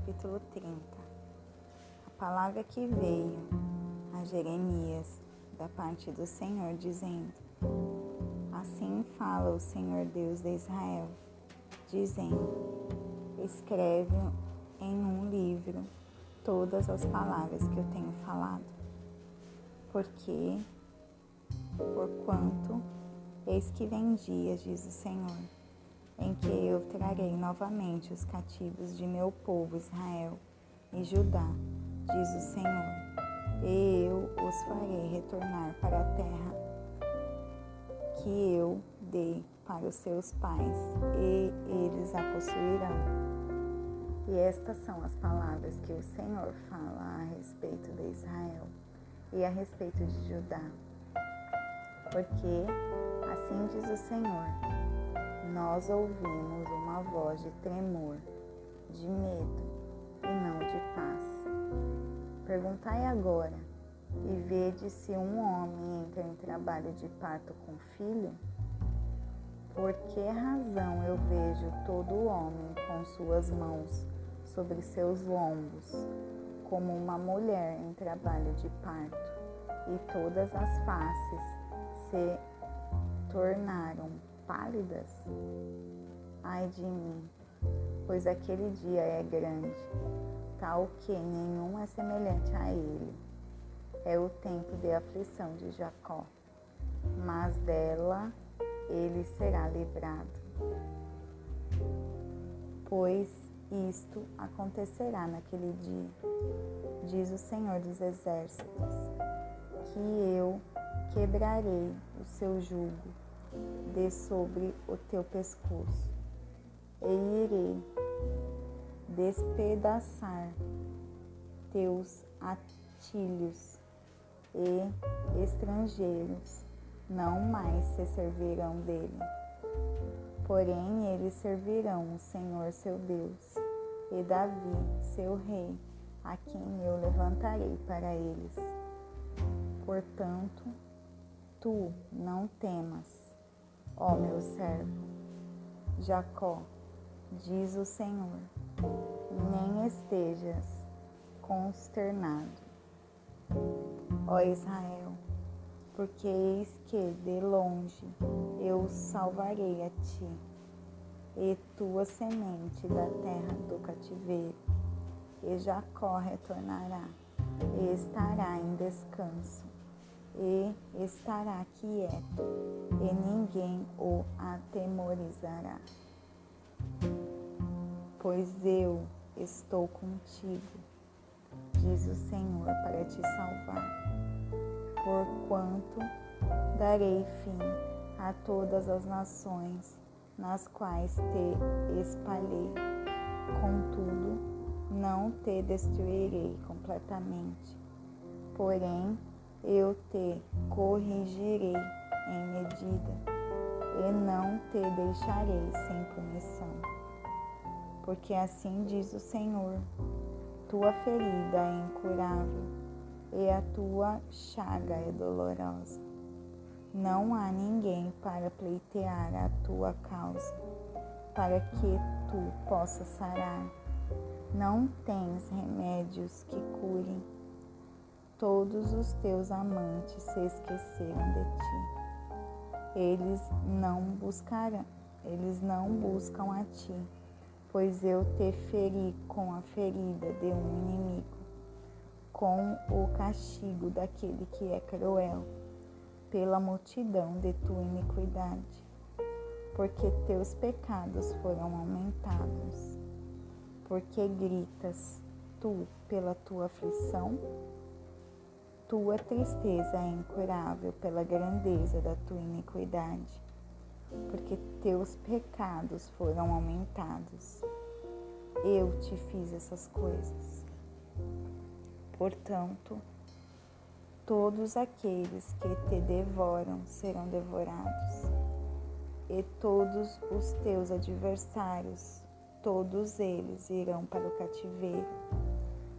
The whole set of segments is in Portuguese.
capítulo 30. A palavra que veio a Jeremias da parte do Senhor, dizendo: Assim fala o Senhor Deus de Israel, dizendo: Escreve em um livro todas as palavras que eu tenho falado, porque, porquanto, eis que vem dias, diz o Senhor em que eu trarei novamente os cativos de meu povo Israel e Judá, diz o Senhor, e eu os farei retornar para a terra que eu dei para os seus pais, e eles a possuirão. E estas são as palavras que o Senhor fala a respeito de Israel e a respeito de Judá. Porque assim diz o Senhor: nós ouvimos uma voz de tremor, de medo e não de paz. Perguntai agora, e vede se um homem entra em trabalho de parto com filho? Por que razão eu vejo todo homem com suas mãos sobre seus lombos, como uma mulher em trabalho de parto, e todas as faces se tornaram pálidas? Ai de mim, pois aquele dia é grande, tal que nenhum é semelhante a ele. É o tempo de aflição de Jacó, mas dela ele será livrado. Pois isto acontecerá naquele dia, diz o Senhor dos Exércitos, que eu quebrarei o seu jugo de sobre o teu pescoço, e irei despedaçar teus atilhos e estrangeiros não mais se servirão dele. Porém, eles servirão o Senhor seu Deus e Davi, seu rei, a quem eu levantarei para eles. Portanto, tu não temas, ó meu servo. Jacó, diz o Senhor, nem estejas consternado, ó Israel, porque eis que de longe eu salvarei a ti e tua semente da terra do cativeiro, e Jacó retornará e estará em descanso e estará quieto, e ninguém o atemorizará. Pois eu estou contigo, diz o Senhor, para te salvar. Porquanto darei fim a todas as nações nas quais te espalhei. Contudo, não te destruirei completamente. Porém, eu te corrigirei em medida e não te deixarei sem punição. Porque assim diz o Senhor: tua ferida é incurável e a tua chaga é dolorosa. Não há ninguém para pleitear a tua causa, para que tu possas sarar. Não tens remédios que curem todos os teus amantes se esqueceram de ti. Eles não buscarão, eles não buscam a ti, pois eu te feri com a ferida de um inimigo, com o castigo daquele que é cruel, pela multidão de tua iniquidade, porque teus pecados foram aumentados. Porque gritas tu pela tua aflição? Tua tristeza é incurável pela grandeza da tua iniquidade, porque teus pecados foram aumentados. Eu te fiz essas coisas. Portanto, todos aqueles que te devoram serão devorados, e todos os teus adversários, todos eles irão para o cativeiro,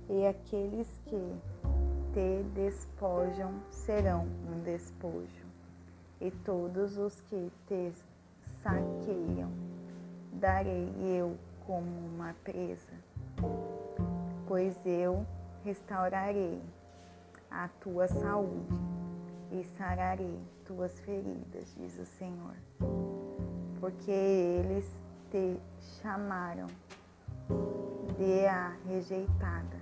e aqueles que te despojam serão um despojo, e todos os que te saqueiam darei eu como uma presa. pois eu restaurarei a tua saúde e sararei tuas feridas, diz o Senhor. Porque eles te chamaram de a rejeitada,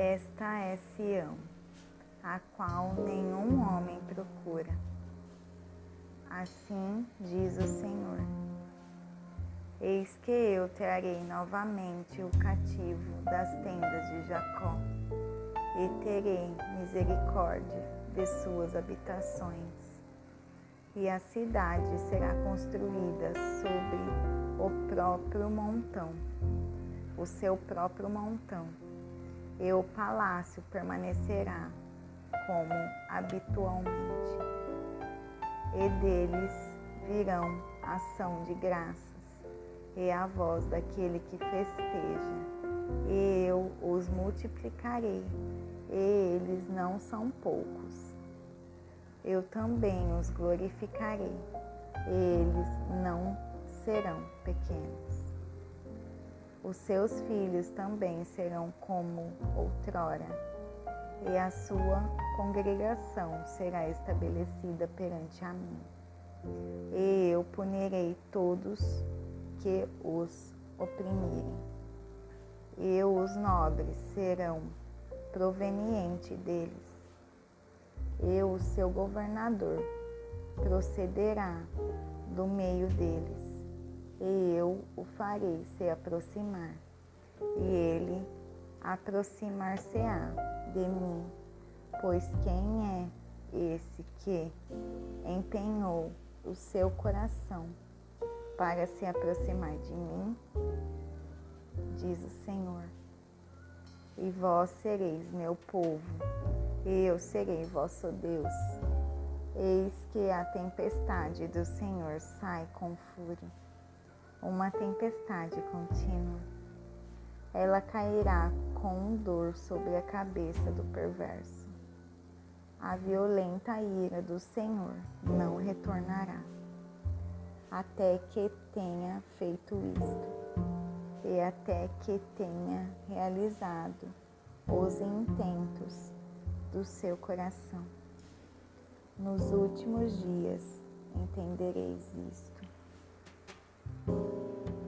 Esta é Sião, a qual nenhum homem procura. Assim diz o Senhor Eis que eu trarei novamente o cativo das tendas de Jacó, e terei misericórdia de suas habitações. E a cidade será construída sobre o próprio montão, o seu próprio montão, e o palácio permanecerá como habitualmente, e deles virão ação de graça é a voz daquele que festeja, e eu os multiplicarei, e eles não são poucos. Eu também os glorificarei, e eles não serão pequenos. Os seus filhos também serão como outrora, e a sua congregação será estabelecida perante a mim. E eu punirei todos que os oprimirem. E os nobres serão provenientes deles. E o seu governador procederá do meio deles. E eu o farei se aproximar. E ele aproximar-se-á de mim, pois quem é esse que empenhou o seu coração para se aproximar de mim, diz o Senhor. E vós sereis meu povo, e eu serei vosso Deus. Eis que a tempestade do Senhor sai com fúria, uma tempestade contínua. Ela cairá com dor sobre a cabeça do perverso. A violenta ira do Senhor não retornará até que tenha feito isto e até que tenha realizado os intentos do seu coração. Nos últimos dias entendereis isto. あ。